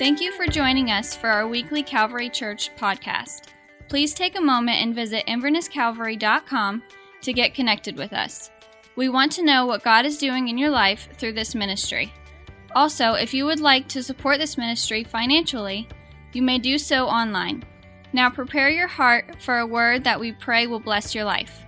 Thank you for joining us for our weekly Calvary Church podcast. Please take a moment and visit invernesscalvary.com to get connected with us. We want to know what God is doing in your life through this ministry. Also, if you would like to support this ministry financially, you may do so online. Now prepare your heart for a word that we pray will bless your life.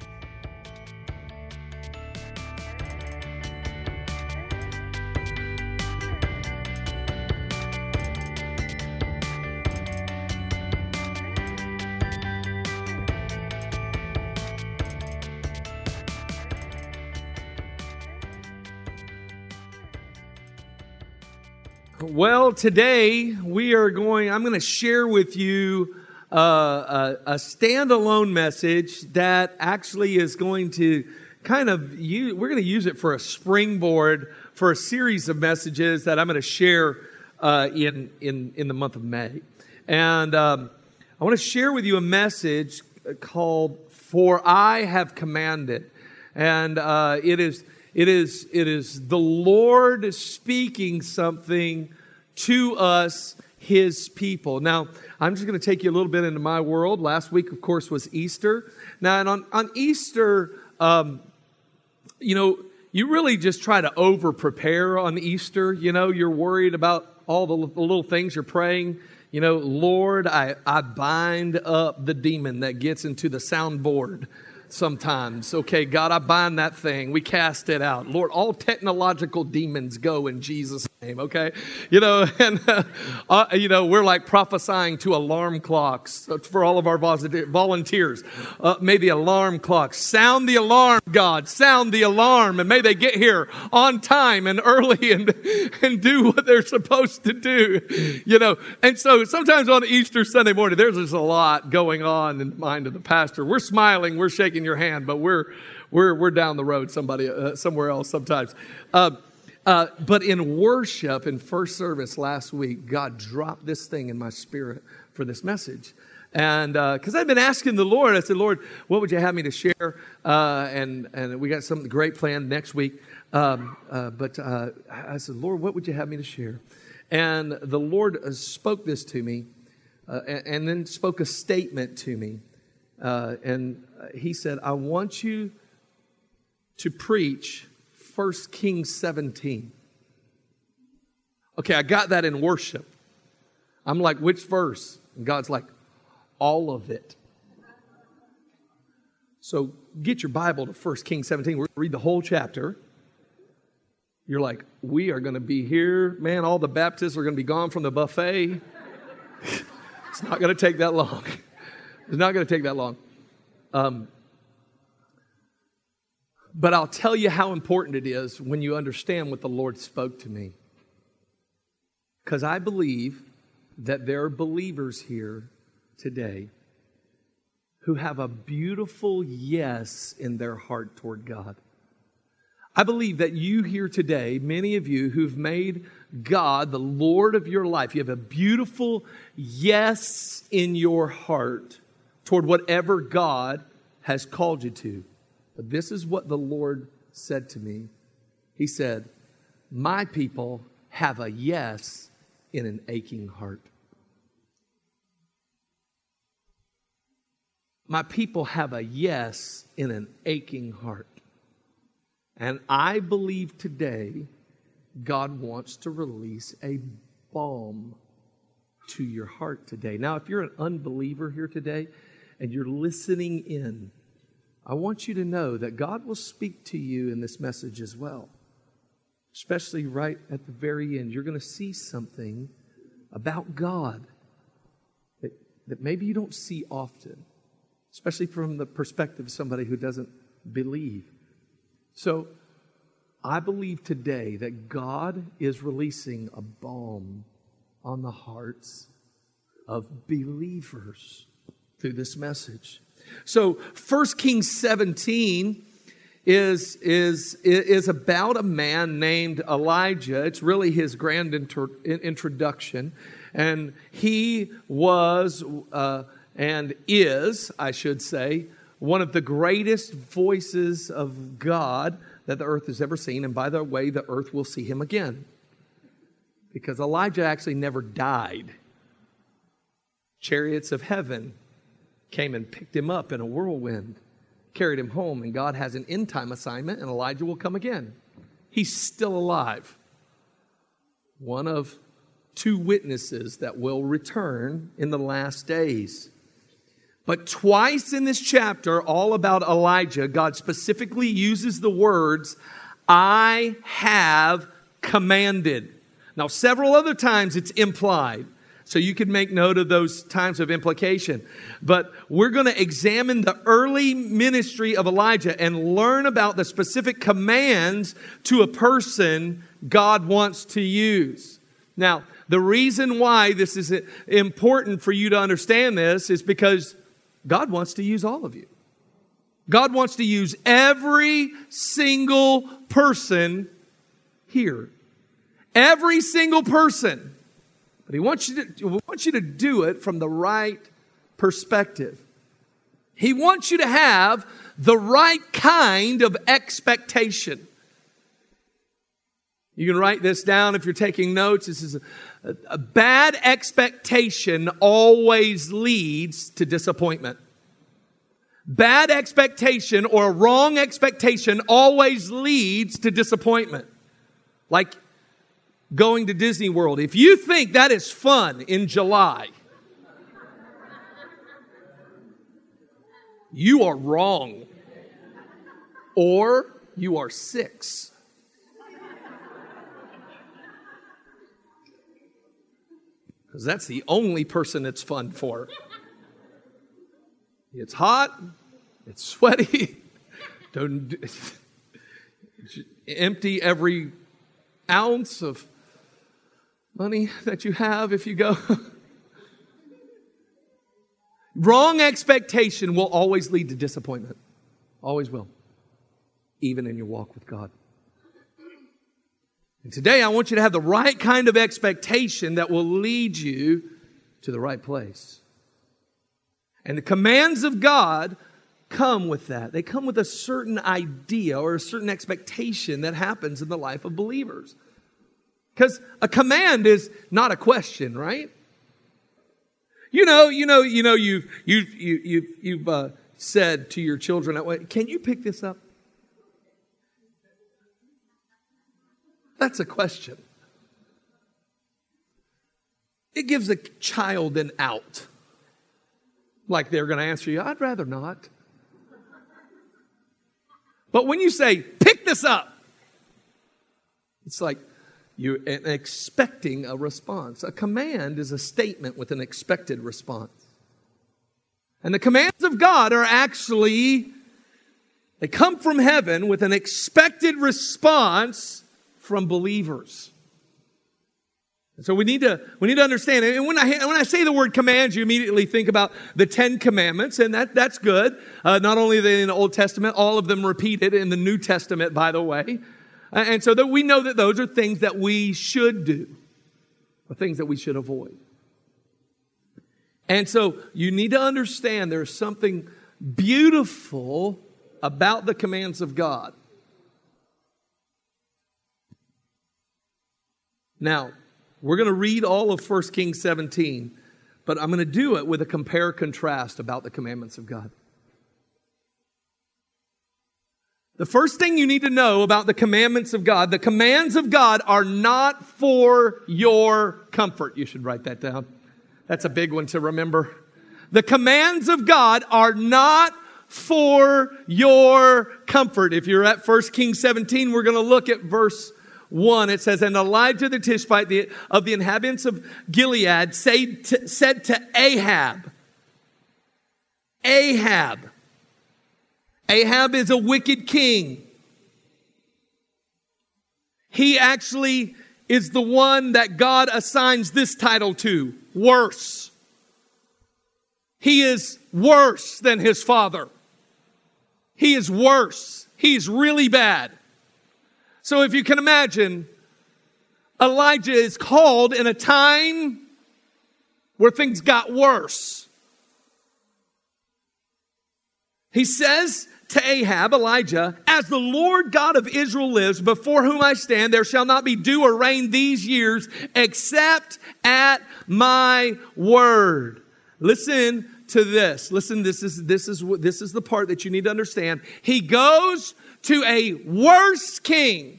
Well, today we are going, I'm going to share with you uh, a, a, standalone message that actually is going to kind of use, we're going to use it for a springboard for a series of messages that I'm going to share uh, in, in, in the month of May. And um, I want to share with you a message called For I Have Commanded. And uh, it is it is, it is the Lord speaking something to us, his people. Now, I'm just going to take you a little bit into my world. Last week, of course, was Easter. Now, and on, on Easter, um, you know, you really just try to over prepare on Easter. You know, you're worried about all the, the little things you're praying. You know, Lord, I, I bind up the demon that gets into the soundboard sometimes. Okay, God, I bind that thing. We cast it out. Lord, all technological demons go in Jesus' name, okay? You know, and, uh, uh, you know, we're like prophesying to alarm clocks for all of our volunteers. Uh, may the alarm clock sound the alarm, God, sound the alarm, and may they get here on time and early and, and do what they're supposed to do, you know. And so sometimes on Easter Sunday morning, there's just a lot going on in the mind of the pastor. We're smiling, we're shaking your hand, but we're we're we're down the road somebody uh, somewhere else sometimes. Uh, uh, but in worship in first service last week, God dropped this thing in my spirit for this message. And because uh, I've been asking the Lord, I said, Lord, what would you have me to share? Uh, and and we got something great planned next week. Um, uh, but I said, Lord, what would you have me to share? And the Lord spoke this to me, and, and then spoke a statement to me. Uh, and he said, I want you to preach 1 Kings 17. Okay, I got that in worship. I'm like, which verse? And God's like, all of it. So get your Bible to 1 Kings 17. We're going to read the whole chapter. You're like, we are going to be here. Man, all the Baptists are going to be gone from the buffet. it's not going to take that long. It's not going to take that long. Um, but I'll tell you how important it is when you understand what the Lord spoke to me. Because I believe that there are believers here today who have a beautiful yes in their heart toward God. I believe that you here today, many of you who've made God the Lord of your life, you have a beautiful yes in your heart toward whatever God has called you to. This is what the Lord said to me. He said, My people have a yes in an aching heart. My people have a yes in an aching heart. And I believe today God wants to release a balm to your heart today. Now, if you're an unbeliever here today, and you're listening in, I want you to know that God will speak to you in this message as well. Especially right at the very end. You're going to see something about God that, that maybe you don't see often, especially from the perspective of somebody who doesn't believe. So, I believe today that God is releasing a balm on the hearts of believers through this message. So, 1 Kings 17 is, is, is about a man named Elijah. It's really his grand inter, introduction. And he was, uh, and is, I should say, one of the greatest voices of God that the earth has ever seen. And by the way, the earth will see him again. because Elijah actually never died. Chariots of heaven came and picked him up in a whirlwind, carried him home, and God has an end time assignment, and Elijah will come again. He's still alive. One of two witnesses that will return in the last days. But twice in this chapter, all about Elijah, God specifically uses the words, I have commanded. Now, several other times it's implied. So you can make note of those times of implication. But we're going to examine the early ministry of Elijah and learn about the specific commands to a person God wants to use. Now, the reason why this is important for you to understand this is because God wants to use all of you. God wants to use every single person here. Every single person. But He wants you to, wants you to do it from the right perspective. He wants you to have the right kind of expectation. You can write this down if you're taking notes. This is a, a, a bad expectation always leads to disappointment. Bad expectation or a wrong expectation always leads to disappointment. Like going to Disney World. If you think that is fun in July, you are wrong. Or you are six. Because that's the only person it's fun for. It's hot, it's sweaty. Don't empty every ounce of money that you have if you go. Wrong expectation will always lead to disappointment. Always will. Even in your walk with God. And today I want you to have the right kind of expectation that will lead you to the right place. And the commands of God come with that. They come with a certain idea or a certain expectation that happens in the life of believers. Because a command is not a question, right? You know, you know, you know, you've, you've, you, you've, you've uh, said to your children, can you pick this up? That's a question. It gives a child an out. Like they're going to answer you, I'd rather not. But when you say, pick this up, it's like you're expecting a response. A command is a statement with an expected response. And the commands of God are actually, they come from heaven with an expected response from believers. So we need to we need to understand. And when I when I say the word commands, you immediately think about the Ten Commandments, and that that's good. Uh, not only in the Old Testament, all of them repeated in the New Testament, by the way. And so that we know that those are things that we should do, or things that we should avoid. And so you need to understand there's something beautiful about the commands of God. Now, we're going to read all of 1 Kings 17, but I'm going to do it with a compare contrast about the commandments of God. The first thing you need to know about the commandments of God, the commands of God are not for your comfort. You should write that down. That's a big one to remember. The commands of God are not for your comfort. If you're at 1 Kings 17, we're going to look at verse 1, it says, And Elijah the Tishbite the, of the inhabitants of Gilead say to, said to Ahab, Ahab, Ahab is a wicked king. He actually is the one that God assigns this title to worse. He is worse than his father. He is worse. He's really bad. So if you can imagine, Elijah is called in a time where things got worse. He says to Ahab, Elijah, As the Lord God of Israel lives, before whom I stand, there shall not be dew or rain these years, except at my word. Listen to this. Listen, this is, this is, this is the part that you need to understand. He goes to a worse king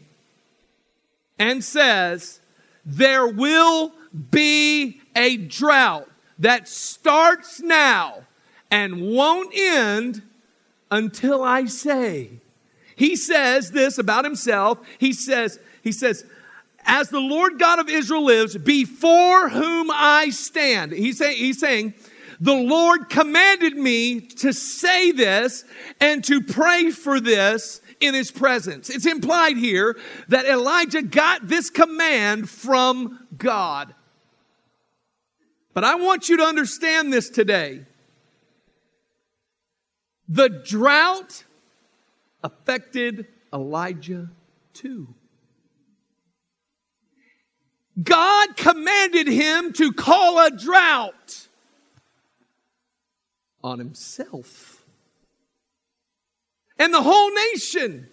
and says, There will be a drought that starts now and won't end until I say. He says this about himself. He says, he says, as the Lord God of Israel lives, before whom I stand. He's saying, he's saying, the Lord commanded me to say this and to pray for this in his presence. It's implied here that Elijah got this command from God. But I want you to understand this today. The drought affected Elijah too. God commanded him to call a drought on himself and the whole nation.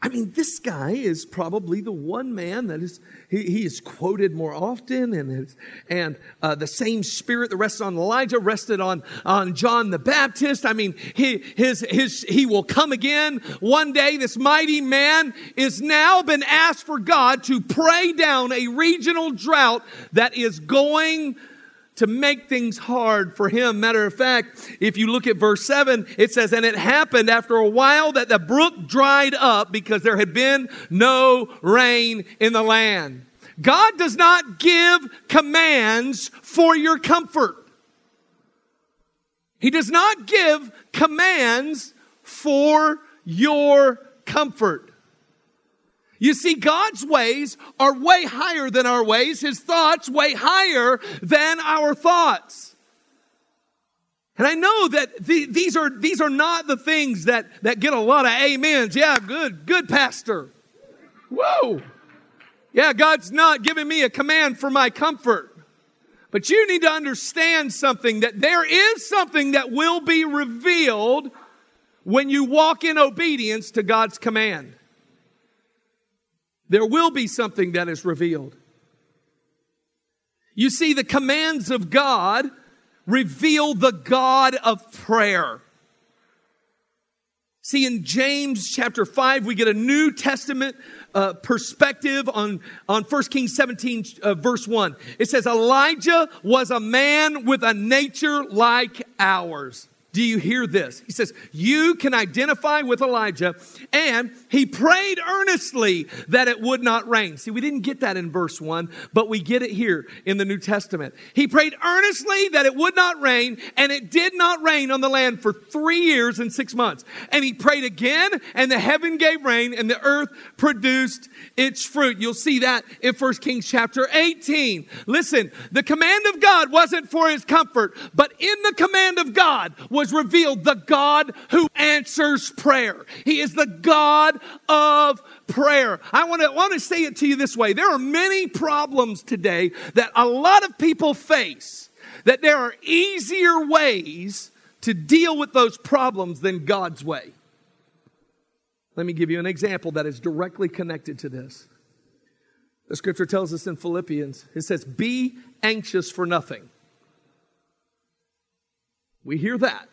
I mean, this guy is probably the one man that is, he, he is quoted more often and, his, and uh, the same spirit that rested on Elijah rested on, on John the Baptist. I mean, he, his, his, he will come again one day. This mighty man is now been asked for God to pray down a regional drought that is going to make things hard for him. Matter of fact, if you look at verse 7, it says, And it happened after a while that the brook dried up because there had been no rain in the land. God does not give commands for your comfort. He does not give commands for your comfort. You see, God's ways are way higher than our ways. His thoughts way higher than our thoughts. And I know that the, these are, these are not the things that, that get a lot of amens. Yeah, good, good pastor. Whoa. Yeah, God's not giving me a command for my comfort. But you need to understand something that there is something that will be revealed when you walk in obedience to God's command there will be something that is revealed. You see, the commands of God reveal the God of prayer. See, in James chapter 5, we get a New Testament uh, perspective on, on 1 Kings 17, uh, verse 1. It says, Elijah was a man with a nature like ours. Do you hear this? He says, You can identify with Elijah, and he prayed earnestly that it would not rain. See, we didn't get that in verse 1, but we get it here in the New Testament. He prayed earnestly that it would not rain, and it did not rain on the land for three years and six months. And he prayed again, and the heaven gave rain, and the earth produced its fruit. You'll see that in 1 Kings chapter 18. Listen, the command of God wasn't for his comfort, but in the command of God revealed the God who answers prayer. He is the God of prayer. I want to, want to say it to you this way. There are many problems today that a lot of people face, that there are easier ways to deal with those problems than God's way. Let me give you an example that is directly connected to this. The scripture tells us in Philippians, it says, Be anxious for nothing. We hear that.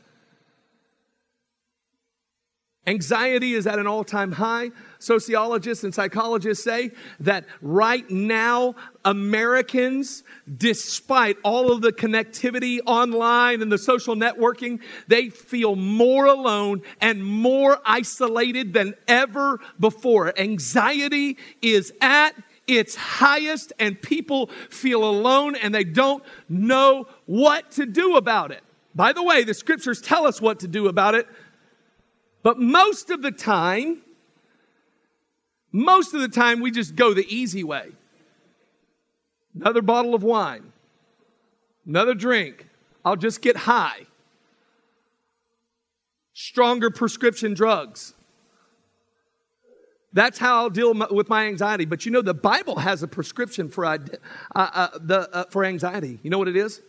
Anxiety is at an all time high. Sociologists and psychologists say that right now, Americans, despite all of the connectivity online and the social networking, they feel more alone and more isolated than ever before. Anxiety is at its highest, and people feel alone and they don't know what to do about it. By the way, the scriptures tell us what to do about it but most of the time, most of the time, we just go the easy way. Another bottle of wine, another drink. I'll just get high. Stronger prescription drugs. That's how I'll deal with my anxiety. But you know, the Bible has a prescription for, uh, uh, the, uh, for anxiety. You know what it is?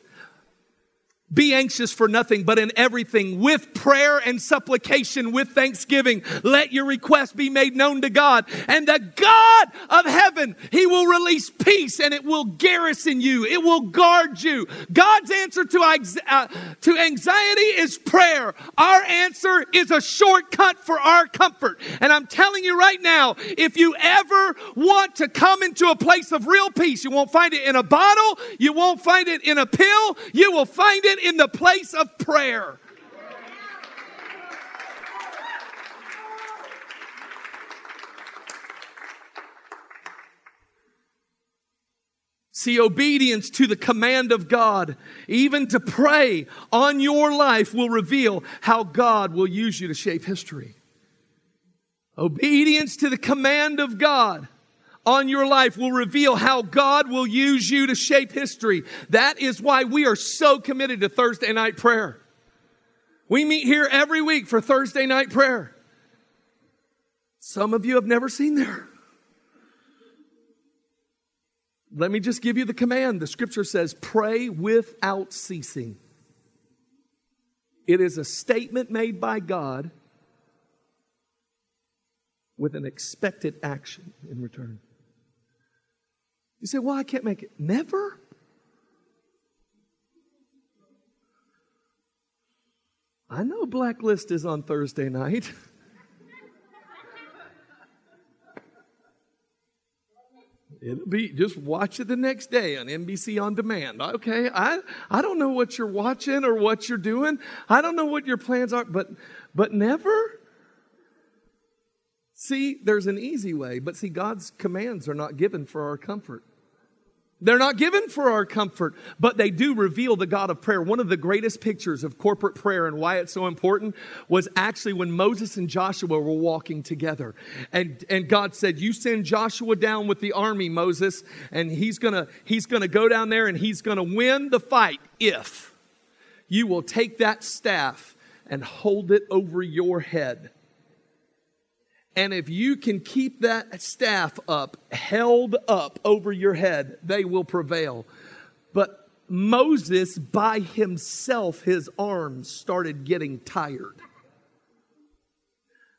Be anxious for nothing, but in everything, with prayer and supplication, with thanksgiving, let your request be made known to God. And the God of heaven, He will release peace and it will garrison you. It will guard you. God's answer to, uh, to anxiety is prayer. Our answer is a shortcut for our comfort. And I'm telling you right now, if you ever want to come into a place of real peace, you won't find it in a bottle. You won't find it in a pill. You will find it in the place of prayer. See, obedience to the command of God, even to pray on your life, will reveal how God will use you to shape history. Obedience to the command of God on your life will reveal how God will use you to shape history. That is why we are so committed to Thursday night prayer. We meet here every week for Thursday night prayer. Some of you have never seen there. Let me just give you the command. The scripture says, pray without ceasing. It is a statement made by God with an expected action in return. You say, well, I can't make it. Never? I know Blacklist is on Thursday night. It'll be just watch it the next day on NBC on demand. Okay, I I don't know what you're watching or what you're doing. I don't know what your plans are, but but never. See, there's an easy way, but see, God's commands are not given for our comfort. They're not given for our comfort, but they do reveal the God of prayer. One of the greatest pictures of corporate prayer and why it's so important was actually when Moses and Joshua were walking together. And, and God said, You send Joshua down with the army, Moses, and he's gonna, he's gonna go down there and he's gonna win the fight if you will take that staff and hold it over your head. And if you can keep that staff up, held up over your head, they will prevail. But Moses, by himself, his arms started getting tired.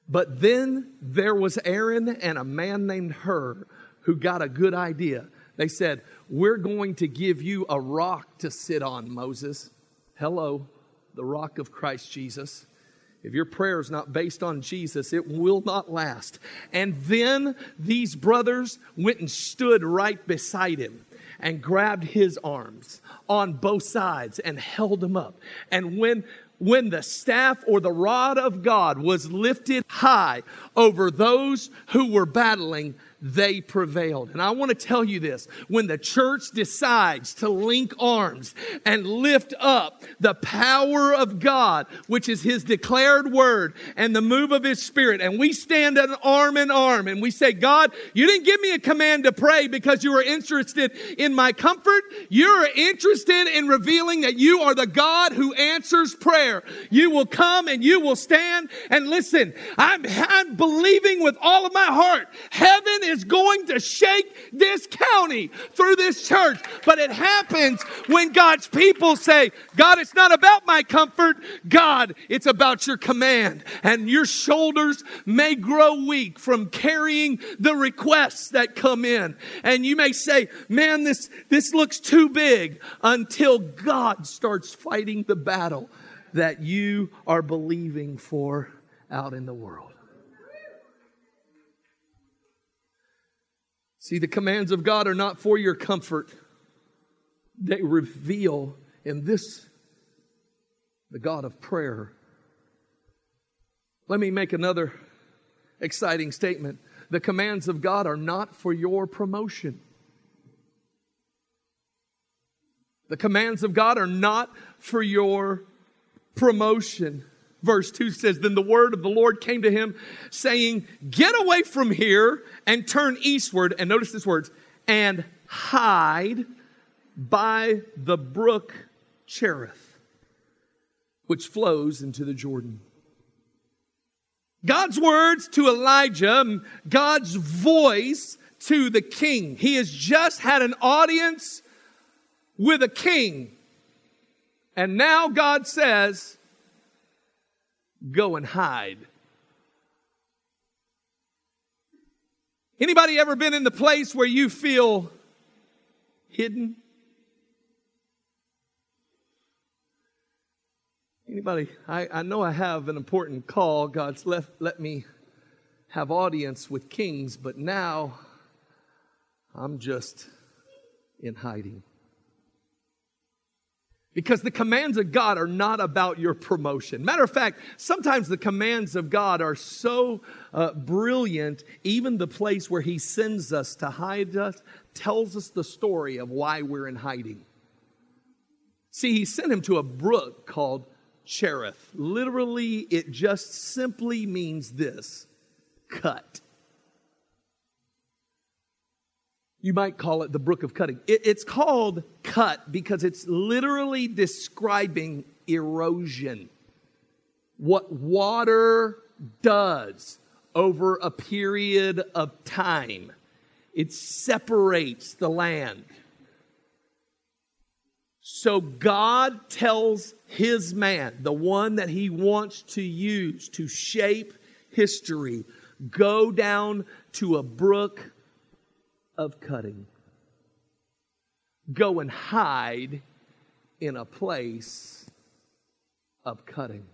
But then there was Aaron and a man named Hur who got a good idea. They said, We're going to give you a rock to sit on, Moses. Hello, the rock of Christ Jesus. If your prayer is not based on Jesus, it will not last. And then these brothers went and stood right beside him and grabbed his arms on both sides and held him up. And when when the staff or the rod of God was lifted high over those who were battling, they prevailed. And I want to tell you this when the church decides to link arms and lift up the power of God, which is His declared word and the move of His Spirit, and we stand an arm in arm and we say, God, you didn't give me a command to pray because you were interested in my comfort. You're interested in revealing that you are the God who answers prayer. You will come and you will stand and listen. I'm, I'm believing with all of my heart. Heaven is going to shake this county through this church. But it happens when God's people say, God, it's not about my comfort. God, it's about your command. And your shoulders may grow weak from carrying the requests that come in. And you may say, man, this, this looks too big until God starts fighting the battle that you are believing for out in the world. See, the commands of God are not for your comfort, they reveal in this the God of prayer. Let me make another exciting statement. The commands of God are not for your promotion. The commands of God are not for your promotion. Verse 2 says, Then the word of the Lord came to him, saying, Get away from here and turn eastward. And notice this words, and hide by the brook Cherith, which flows into the Jordan. God's words to Elijah, God's voice to the king. He has just had an audience with a king And now God says, go and hide. Anybody ever been in the place where you feel hidden? Anybody? I, I know I have an important call. God's left, let me have audience with kings, but now I'm just in hiding. Because the commands of God are not about your promotion. Matter of fact, sometimes the commands of God are so uh, brilliant, even the place where He sends us to hide us tells us the story of why we're in hiding. See, He sent him to a brook called Cherith. Literally, it just simply means this cut. You might call it the brook of cutting. It, it's called cut because it's literally describing erosion. What water does over a period of time, it separates the land. So God tells his man, the one that he wants to use to shape history, go down to a brook of cutting. Go and hide in a place of cutting.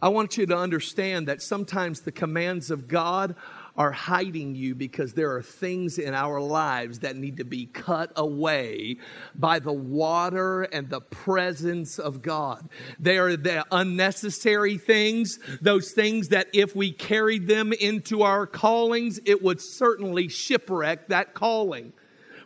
I want you to understand that sometimes the commands of God are hiding you because there are things in our lives that need to be cut away by the water and the presence of God. They are the unnecessary things, those things that if we carried them into our callings, it would certainly shipwreck that calling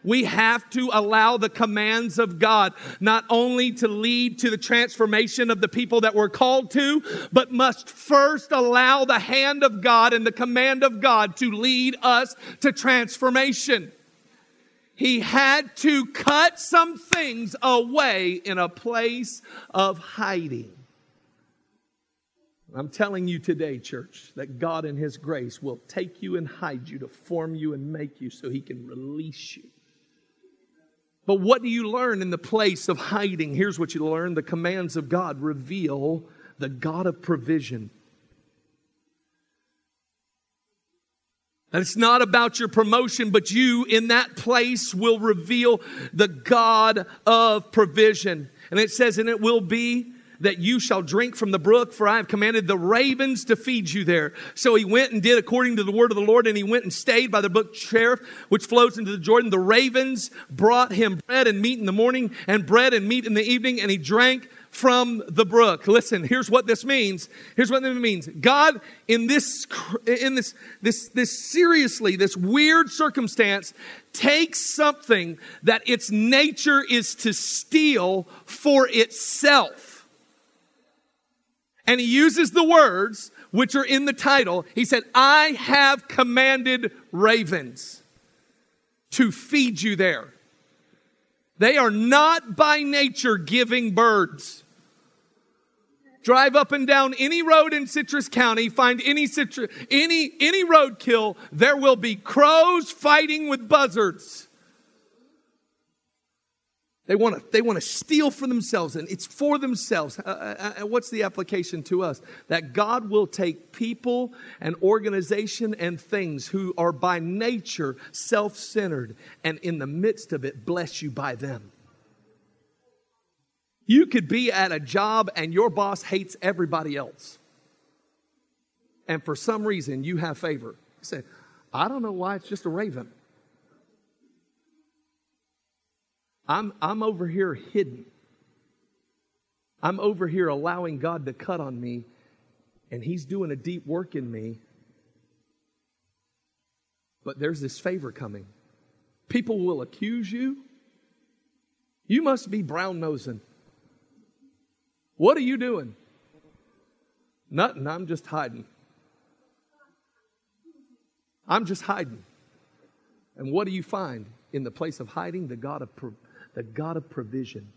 we have to allow the commands of God not only to lead to the transformation of the people that we're called to, but must first allow the hand of God and the command of God to lead us to transformation. He had to cut some things away in a place of hiding. I'm telling you today, church, that God in His grace will take you and hide you to form you and make you so He can release you. But what do you learn in the place of hiding? Here's what you learn the commands of God reveal the God of provision. And it's not about your promotion, but you in that place will reveal the God of provision. And it says, and it will be that you shall drink from the brook, for I have commanded the ravens to feed you there. So he went and did according to the word of the Lord, and he went and stayed by the brook Cherith, which flows into the Jordan. The ravens brought him bread and meat in the morning, and bread and meat in the evening, and he drank from the brook. Listen, here's what this means. Here's what this means. God, in this, in this, this, this seriously, this weird circumstance, takes something that its nature is to steal for itself and he uses the words which are in the title. He said, I have commanded ravens to feed you there. They are not by nature giving birds. Drive up and down any road in Citrus County, find any citrus, any any roadkill, there will be crows fighting with buzzards. They want to they want to steal for themselves, and it's for themselves. Uh, uh, uh, what's the application to us? That God will take people and organization and things who are by nature self centered, and in the midst of it, bless you by them. You could be at a job and your boss hates everybody else, and for some reason you have favor. You say, I don't know why. It's just a raven. I'm, I'm over here hidden. I'm over here allowing God to cut on me, and He's doing a deep work in me. But there's this favor coming. People will accuse you. You must be brown nosing. What are you doing? Nothing. I'm just hiding. I'm just hiding. And what do you find in the place of hiding? The God of the God of provision.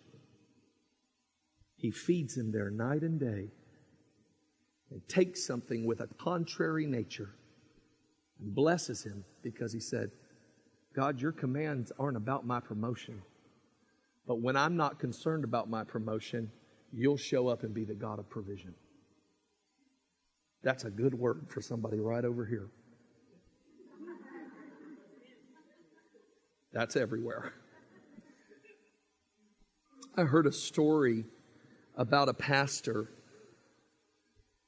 He feeds him there night and day and takes something with a contrary nature and blesses him because he said, God, your commands aren't about my promotion. But when I'm not concerned about my promotion, you'll show up and be the God of provision. That's a good word for somebody right over here. That's everywhere. I heard a story about a pastor,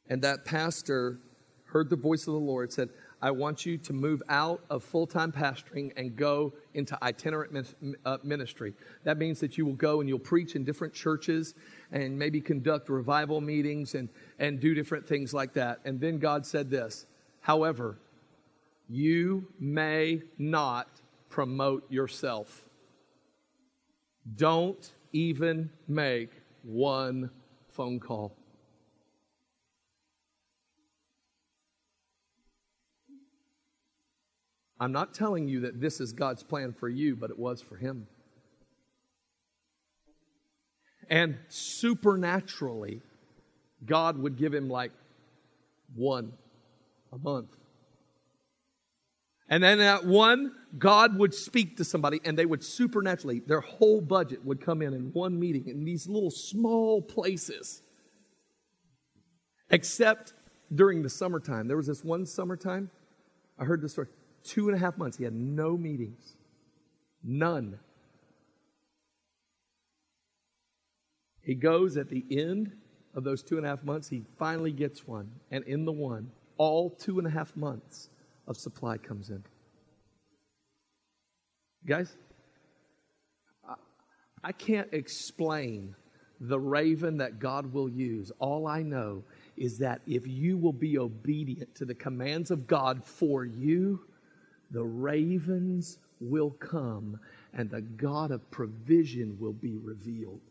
and that pastor heard the voice of the Lord, said, I want you to move out of full time pastoring and go into itinerant uh, ministry. That means that you will go and you'll preach in different churches and maybe conduct revival meetings and, and do different things like that. And then God said this However, you may not promote yourself. Don't even make one phone call. I'm not telling you that this is God's plan for you, but it was for him. And supernaturally, God would give him like one a month. And then at one, God would speak to somebody and they would supernaturally, their whole budget would come in in one meeting in these little small places. Except during the summertime. There was this one summertime, I heard this story two and a half months. He had no meetings, none. He goes at the end of those two and a half months, he finally gets one. And in the one, all two and a half months of supply comes in. Guys, I can't explain the raven that God will use. All I know is that if you will be obedient to the commands of God for you, the ravens will come and the God of provision will be revealed.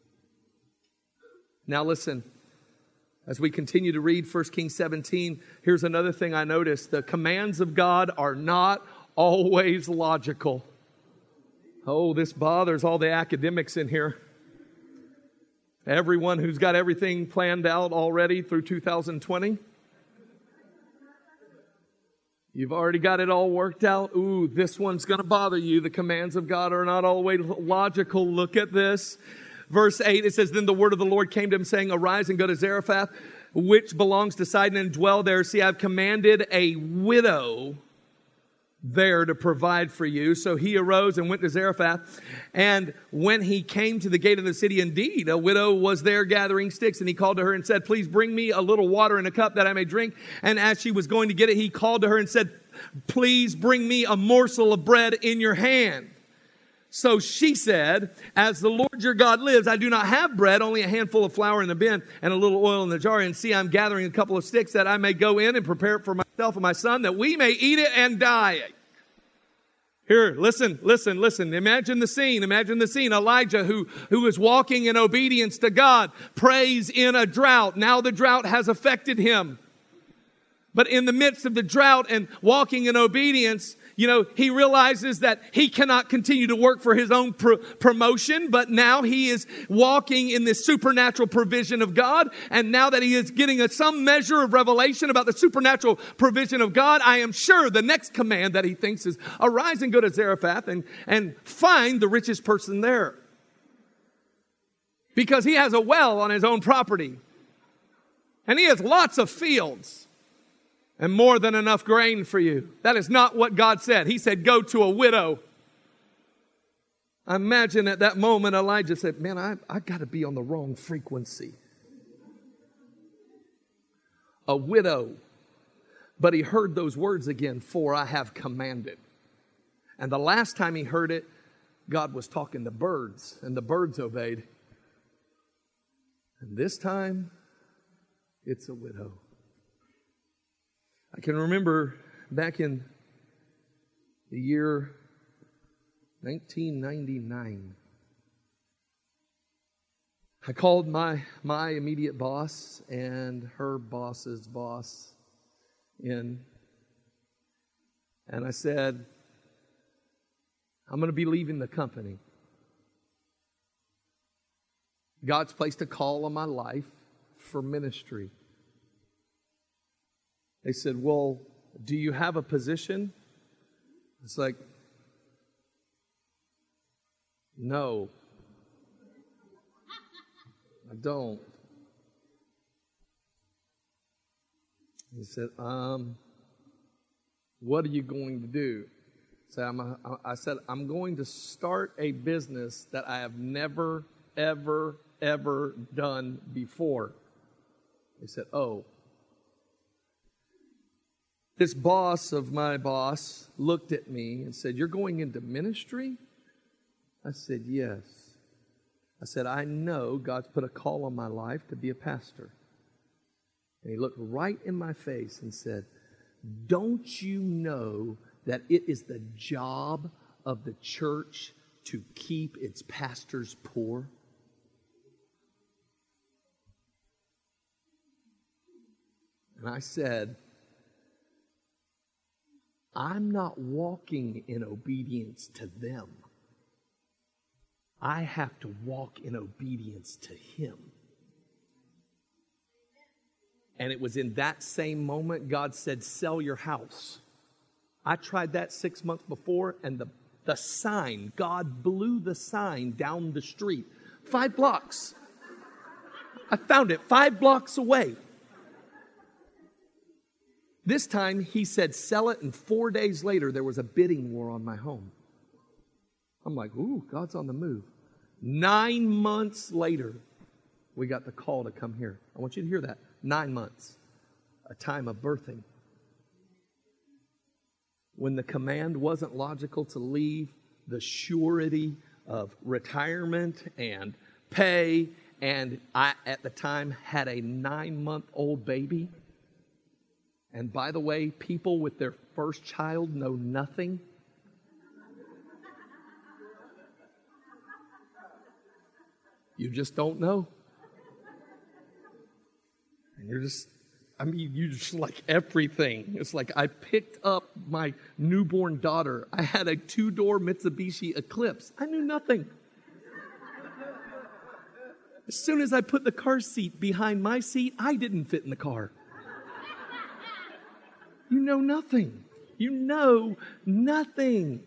Now, listen, as we continue to read 1 Kings 17, here's another thing I noticed the commands of God are not always logical. Oh, this bothers all the academics in here. Everyone who's got everything planned out already through 2020. You've already got it all worked out. Ooh, this one's going to bother you. The commands of God are not always logical. Look at this. Verse 8, it says, Then the word of the Lord came to him, saying, Arise and go to Zarephath, which belongs to Sidon, and dwell there. See, I've commanded a widow there to provide for you. So he arose and went to Zarephath. And when he came to the gate of the city, indeed, a widow was there gathering sticks. And he called to her and said, Please bring me a little water in a cup that I may drink. And as she was going to get it, he called to her and said, Please bring me a morsel of bread in your hand. So she said, As the Lord your God lives, I do not have bread, only a handful of flour in the bin and a little oil in the jar. And see, I'm gathering a couple of sticks that I may go in and prepare it for myself and my son, that we may eat it and die. Here, listen, listen, listen. Imagine the scene. Imagine the scene. Elijah, who, who is walking in obedience to God, prays in a drought. Now the drought has affected him. But in the midst of the drought and walking in obedience, you know, he realizes that he cannot continue to work for his own promotion, but now he is walking in this supernatural provision of God. And now that he is getting a, some measure of revelation about the supernatural provision of God, I am sure the next command that he thinks is arise and go to Zarephath and, and find the richest person there. Because he has a well on his own property. And he has lots of fields and more than enough grain for you. That is not what God said. He said, Go to a widow. I imagine at that moment Elijah said, Man, I, I got to be on the wrong frequency. A widow. But he heard those words again, for I have commanded. And the last time he heard it, God was talking to birds, and the birds obeyed. And this time, it's a widow. I can remember back in the year 1999. I called my, my immediate boss and her boss's boss in, and I said, I'm going to be leaving the company. God's placed a call on my life for ministry. They said, Well, do you have a position? It's like, no. I don't. He said, um, what are you going to do? So a, I said, I'm going to start a business that I have never, ever, ever done before. He said, Oh. This boss of my boss looked at me and said, You're going into ministry? I said, Yes. I said, I know God's put a call on my life to be a pastor. And he looked right in my face and said, Don't you know that it is the job of the church to keep its pastors poor? And I said, I'm not walking in obedience to them. I have to walk in obedience to Him. And it was in that same moment God said, Sell your house. I tried that six months before, and the, the sign, God blew the sign down the street, five blocks. I found it five blocks away. This time he said, Sell it, and four days later there was a bidding war on my home. I'm like, Ooh, God's on the move. Nine months later, we got the call to come here. I want you to hear that. Nine months, a time of birthing. When the command wasn't logical to leave, the surety of retirement and pay, and I, at the time, had a nine month old baby. And by the way, people with their first child know nothing. You just don't know. And you're just, I mean, you just like everything. It's like I picked up my newborn daughter. I had a two door Mitsubishi Eclipse. I knew nothing. As soon as I put the car seat behind my seat, I didn't fit in the car. You know nothing. You know nothing.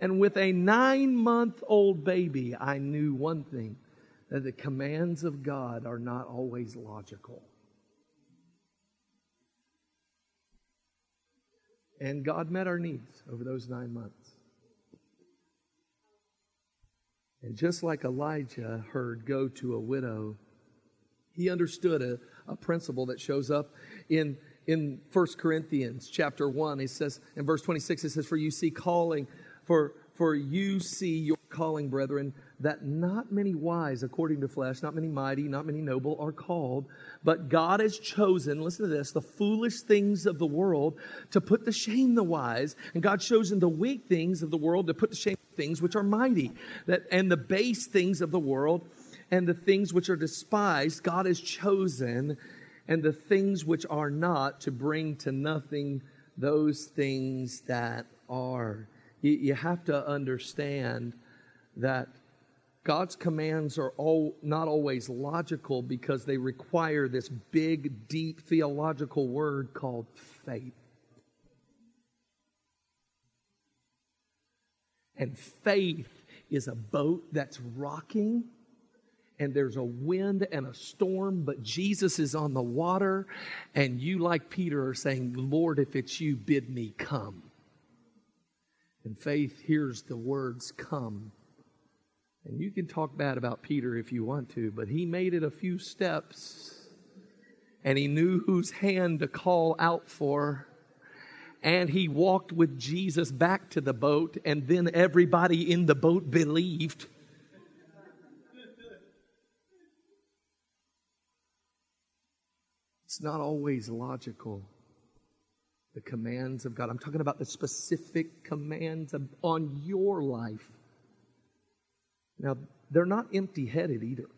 And with a nine month old baby, I knew one thing that the commands of God are not always logical. And God met our needs over those nine months. And just like Elijah heard go to a widow, he understood a, a principle that shows up in, in 1 Corinthians chapter 1. He says, in verse 26, it says, For you see calling, for, for you see your calling, brethren, that not many wise according to flesh, not many mighty, not many noble are called, but God has chosen, listen to this, the foolish things of the world to put to shame the wise, and God chosen the weak things of the world to put to shame things which are mighty, that and the base things of the world and the things which are despised, God has chosen, and the things which are not to bring to nothing those things that are. You, you have to understand that God's commands are all, not always logical because they require this big, deep theological word called faith. And faith is a boat that's rocking, and there's a wind and a storm, but Jesus is on the water, and you, like Peter, are saying, Lord, if it's you, bid me come. And faith hears the words, Come and you can talk bad about Peter if you want to, but he made it a few steps and he knew whose hand to call out for. And he walked with Jesus back to the boat, and then everybody in the boat believed. It's not always logical. The commands of God. I'm talking about the specific commands of, on your life. Now, they're not empty headed either.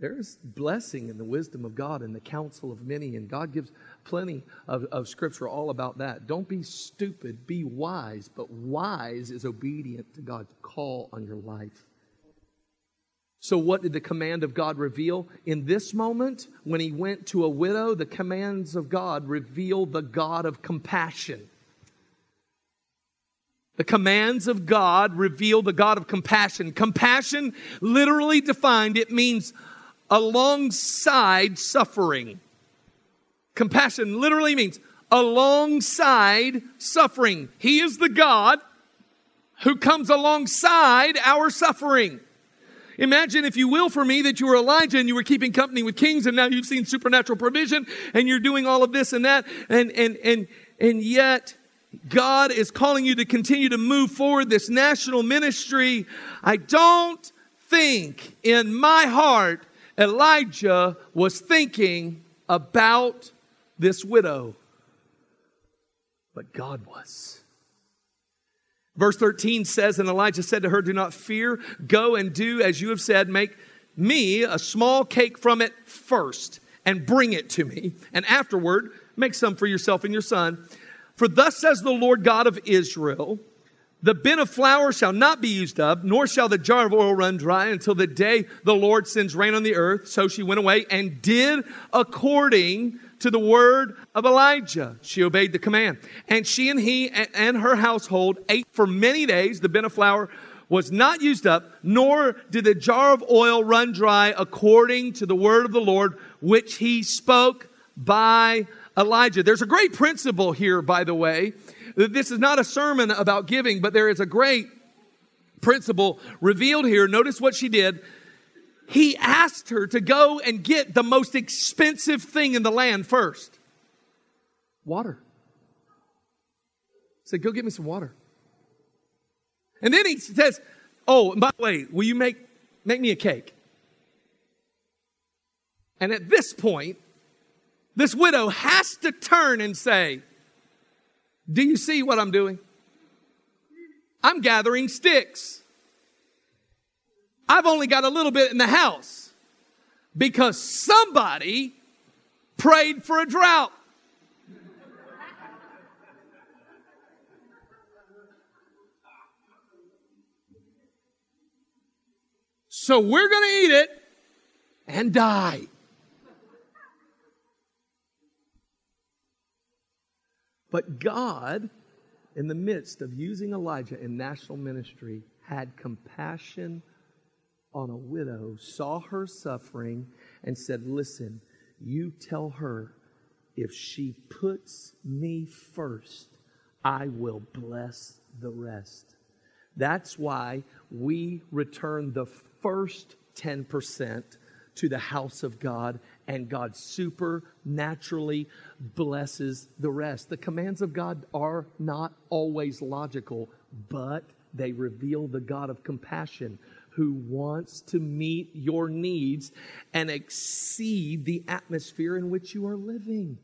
There's blessing in the wisdom of God and the counsel of many, and God gives plenty of, of scripture all about that. Don't be stupid, be wise, but wise is obedient to God's call on your life. So, what did the command of God reveal? In this moment, when he went to a widow, the commands of God reveal the God of compassion. The commands of God reveal the God of compassion. Compassion, literally defined, it means alongside suffering. Compassion literally means alongside suffering. He is the God who comes alongside our suffering. Imagine, if you will, for me, that you were Elijah and you were keeping company with kings and now you've seen supernatural provision and you're doing all of this and that and, and, and, and yet God is calling you to continue to move forward this national ministry. I don't think in my heart Elijah was thinking about this widow, but God was. Verse 13 says, And Elijah said to her, Do not fear, go and do as you have said, make me a small cake from it first, and bring it to me, and afterward make some for yourself and your son. For thus says the Lord God of Israel, the bin of flour shall not be used up, nor shall the jar of oil run dry until the day the Lord sends rain on the earth. So she went away and did according to the word of Elijah. She obeyed the command. And she and he and her household ate for many days. The of flour was not used up, nor did the jar of oil run dry according to the word of the Lord, which he spoke by Elijah. There's a great principle here, by the way. This is not a sermon about giving, but there is a great principle revealed here. Notice what she did. He asked her to go and get the most expensive thing in the land first water. He said, Go get me some water. And then he says, Oh, by the way, will you make, make me a cake? And at this point, this widow has to turn and say, Do you see what I'm doing? I'm gathering sticks. I've only got a little bit in the house because somebody prayed for a drought. So we're going to eat it and die. But God, in the midst of using Elijah in national ministry, had compassion on a widow, saw her suffering, and said, Listen, you tell her if she puts me first, I will bless the rest. That's why we return the first 10% to the house of God and God supernaturally blesses the rest. The commands of God are not always logical, but they reveal the God of compassion who wants to meet your needs and exceed the atmosphere in which you are living.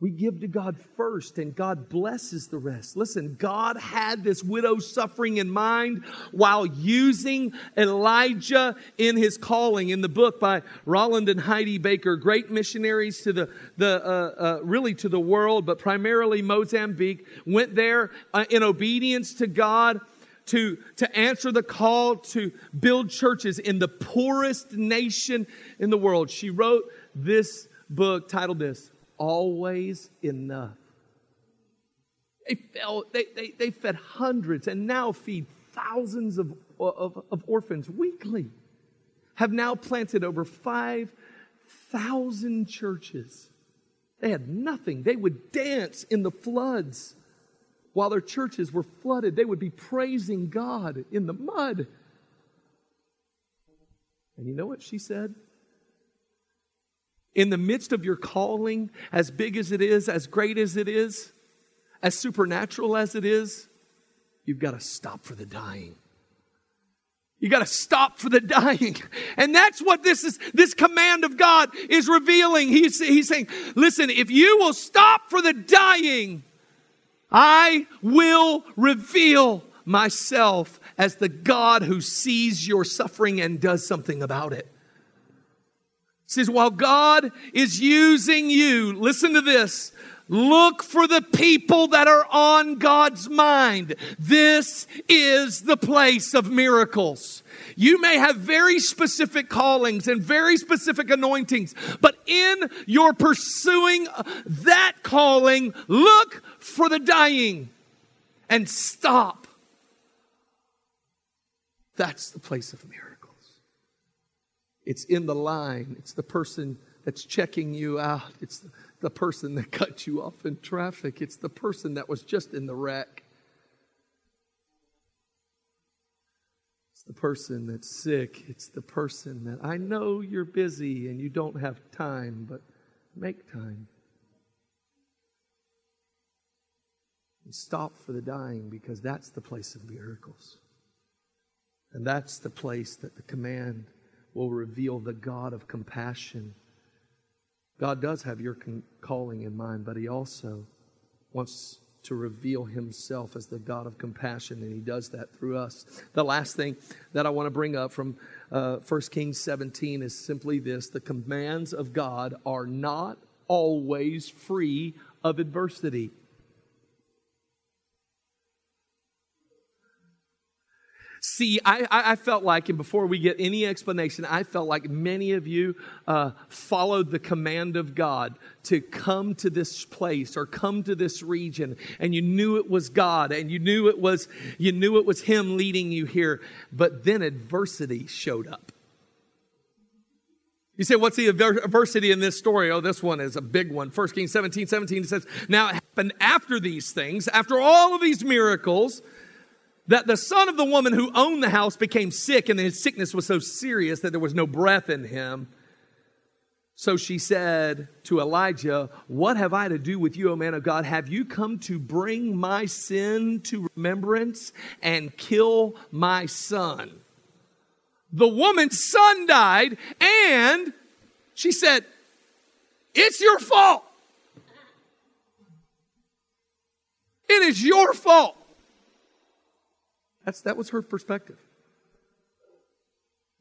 We give to God first, and God blesses the rest. Listen, God had this widow suffering in mind while using Elijah in his calling. In the book by Rolland and Heidi Baker, great missionaries to the, the uh, uh, really to the world, but primarily Mozambique, went there uh, in obedience to God to, to answer the call to build churches in the poorest nation in the world. She wrote this book titled this always enough. They, fell, they, they, they fed hundreds and now feed thousands of, of, of orphans weekly. Have now planted over 5,000 churches. They had nothing. They would dance in the floods while their churches were flooded. They would be praising God in the mud. And you know what she said? in the midst of your calling, as big as it is, as great as it is, as supernatural as it is, you've got to stop for the dying. You got to stop for the dying. And that's what this is, this command of God is revealing. He's, he's saying, listen, if you will stop for the dying, I will reveal myself as the God who sees your suffering and does something about it says, while God is using you, listen to this, Look for the people that are on God's mind. This is the place of miracles. You may have very specific callings and very specific anointings, but in your pursuing that calling, look for the dying and stop. That's the place of miracles. It's in the line, it's the person that's checking you out, it's the person that cut you off in traffic, it's the person that was just in the wreck. It's the person that's sick. It's the person that I know you're busy and you don't have time, but make time. And stop for the dying because that's the place of miracles. And that's the place that the command will reveal the God of compassion God does have your calling in mind, but He also wants to reveal Himself as the God of compassion, and He does that through us. The last thing that I want to bring up from uh, 1 Kings 17 is simply this the commands of God are not always free of adversity. See, I, I felt like, and before we get any explanation, I felt like many of you uh, followed the command of God to come to this place or come to this region, and you knew it was God, and you knew it was you knew it was Him leading you here. But then adversity showed up. You say, what's the adversity in this story? Oh, this one is a big one. 1 Kings 17, 17 says, Now it happened after these things, after all of these miracles, that the son of the woman who owned the house became sick, and his sickness was so serious that there was no breath in him. So she said to Elijah, What have I to do with you, O man of God? Have you come to bring my sin to remembrance and kill my son? The woman's son died, and she said, It's your fault. It is your fault. That's, that was her perspective.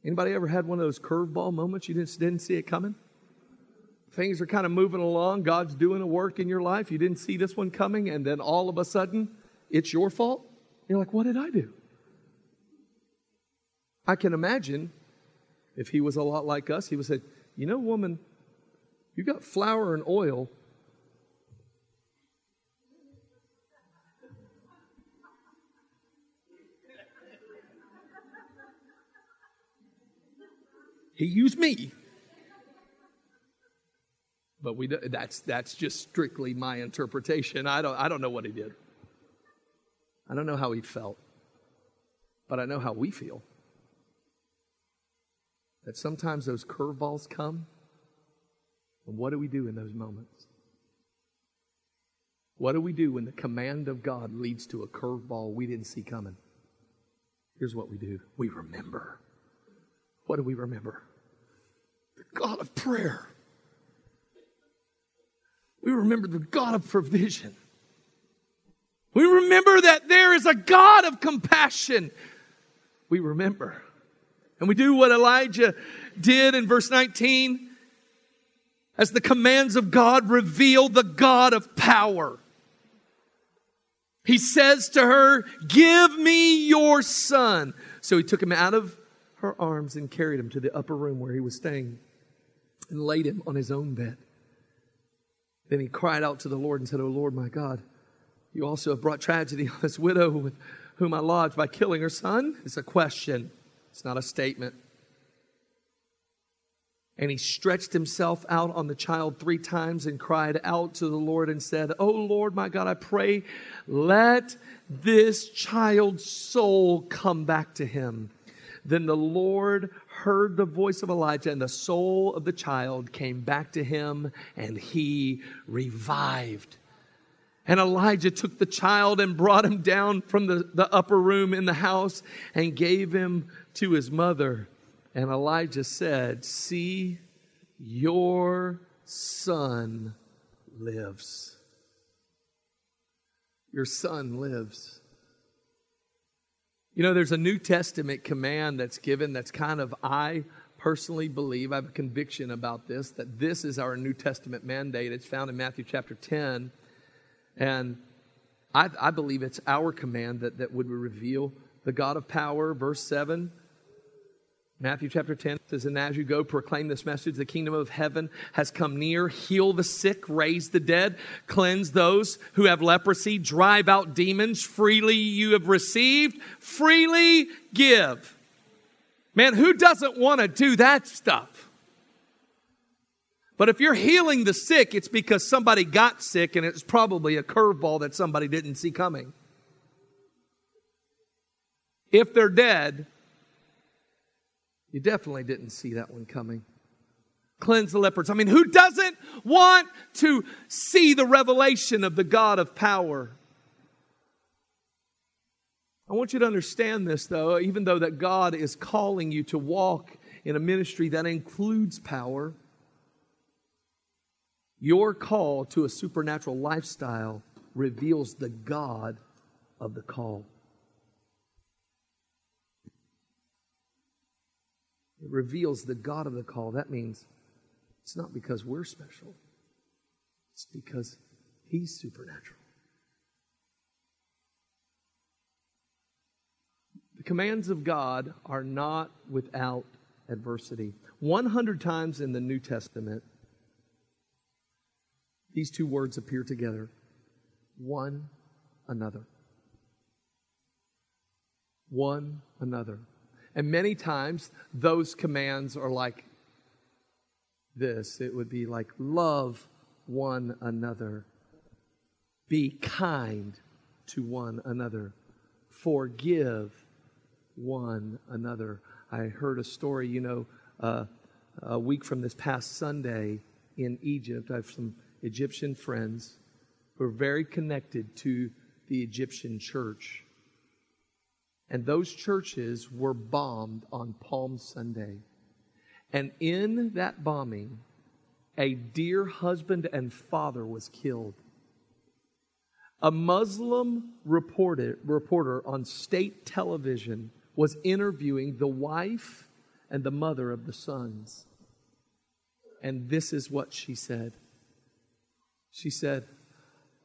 Anybody ever had one of those curveball moments you didn't, didn't see it coming? Things are kind of moving along. God's doing a work in your life. You didn't see this one coming, and then all of a sudden, it's your fault. You're like, what did I do? I can imagine if he was a lot like us, he would say, You know, woman, you got flour and oil He used me. But we, that's, that's just strictly my interpretation. I don't, I don't know what he did. I don't know how he felt. But I know how we feel. That sometimes those curveballs come. And what do we do in those moments? What do we do when the command of God leads to a curveball we didn't see coming? Here's what we do we remember. What do we remember? God of prayer. We remember the God of provision. We remember that there is a God of compassion. We remember. And we do what Elijah did in verse 19 as the commands of God reveal the God of power. He says to her, Give me your son. So he took him out of her arms and carried him to the upper room where he was staying and laid him on his own bed. Then he cried out to the Lord and said, O Lord, my God, you also have brought tragedy on this widow with whom I lodged by killing her son? It's a question, it's not a statement. And he stretched himself out on the child three times and cried out to the Lord and said, Oh Lord, my God, I pray, let this child's soul come back to him. Then the Lord heard the voice of Elijah, and the soul of the child came back to him, and he revived. And Elijah took the child and brought him down from the, the upper room in the house and gave him to his mother. And Elijah said, See, your son lives. Your son lives. You know, there's a New Testament command that's given that's kind of, I personally believe, I have a conviction about this, that this is our New Testament mandate. It's found in Matthew chapter 10. And I, I believe it's our command that, that would reveal the God of power. Verse 7 Matthew chapter 10 says, And as you go, proclaim this message the kingdom of heaven has come near. Heal the sick, raise the dead, cleanse those who have leprosy, drive out demons. Freely you have received, freely give. Man, who doesn't want to do that stuff? But if you're healing the sick, it's because somebody got sick and it's probably a curveball that somebody didn't see coming. If they're dead, you definitely didn't see that one coming. Cleanse the lepers. I mean, who doesn't want to see the revelation of the God of power? I want you to understand this, though, even though that God is calling you to walk in a ministry that includes power, your call to a supernatural lifestyle reveals the God of the call. It reveals the God of the call. That means it's not because we're special, it's because He's supernatural. The commands of God are not without adversity. 100 times in the New Testament, these two words appear together one another. One another. And many times those commands are like this it would be like, love one another, be kind to one another, forgive one another. I heard a story, you know, uh, a week from this past Sunday in Egypt. I have some Egyptian friends who are very connected to the Egyptian church. And those churches were bombed on Palm Sunday. And in that bombing, a dear husband and father was killed. A Muslim reporter, reporter on state television was interviewing the wife and the mother of the sons. And this is what she said. She said,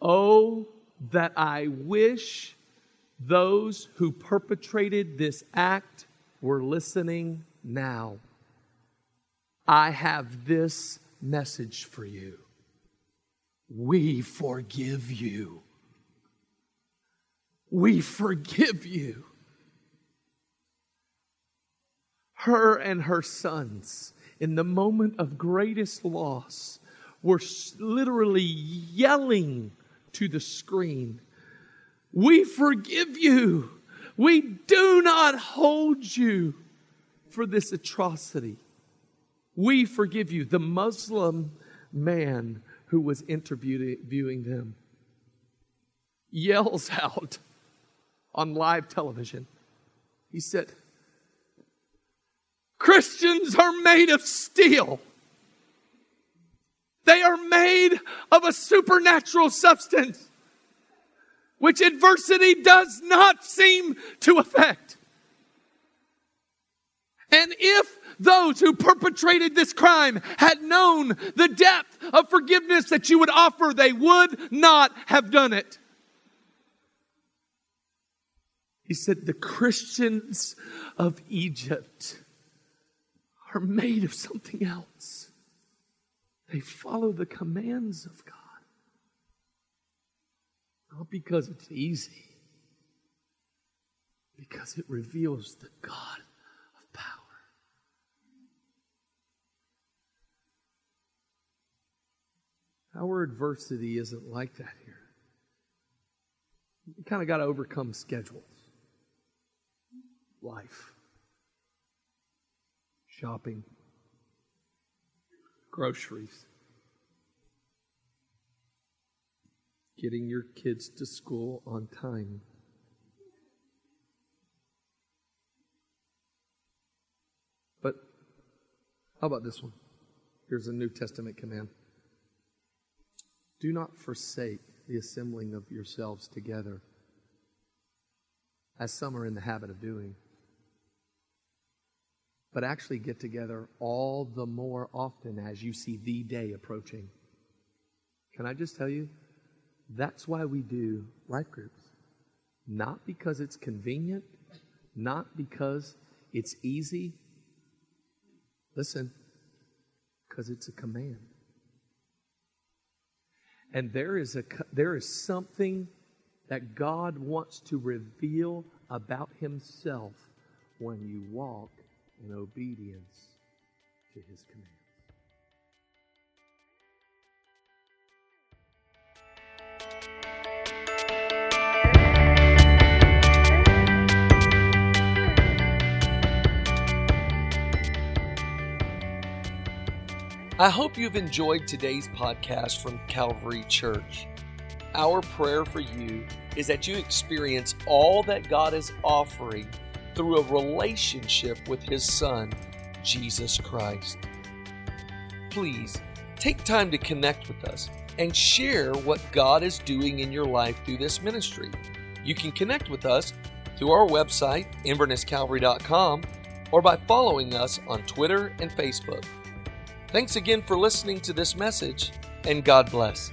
Oh, that I wish those who perpetrated this act were listening now. I have this message for you. We forgive you. We forgive you. Her and her sons, in the moment of greatest loss, were literally yelling to the screen we forgive you. We do not hold you for this atrocity. We forgive you. The Muslim man who was interviewing them yells out on live television. He said, Christians are made of steel. They are made of a supernatural substance which adversity does not seem to affect. And if those who perpetrated this crime had known the depth of forgiveness that you would offer, they would not have done it. He said, The Christians of Egypt are made of something else. They follow the commands of God. Not because it's easy, because it reveals the God of power. Our adversity isn't like that here. You kind of got to overcome schedules, life, shopping, groceries. Getting your kids to school on time. But how about this one? Here's a New Testament command Do not forsake the assembling of yourselves together, as some are in the habit of doing, but actually get together all the more often as you see the day approaching. Can I just tell you? That's why we do life groups. Not because it's convenient, not because it's easy. Listen, because it's a command. And there is, a, there is something that God wants to reveal about Himself when you walk in obedience to His command. I hope you've enjoyed today's podcast from Calvary Church. Our prayer for you is that you experience all that God is offering through a relationship with His Son, Jesus Christ. Please take time to connect with us and share what God is doing in your life through this ministry. You can connect with us through our website, invernesscalvary.com, or by following us on Twitter and Facebook. Thanks again for listening to this message, and God bless.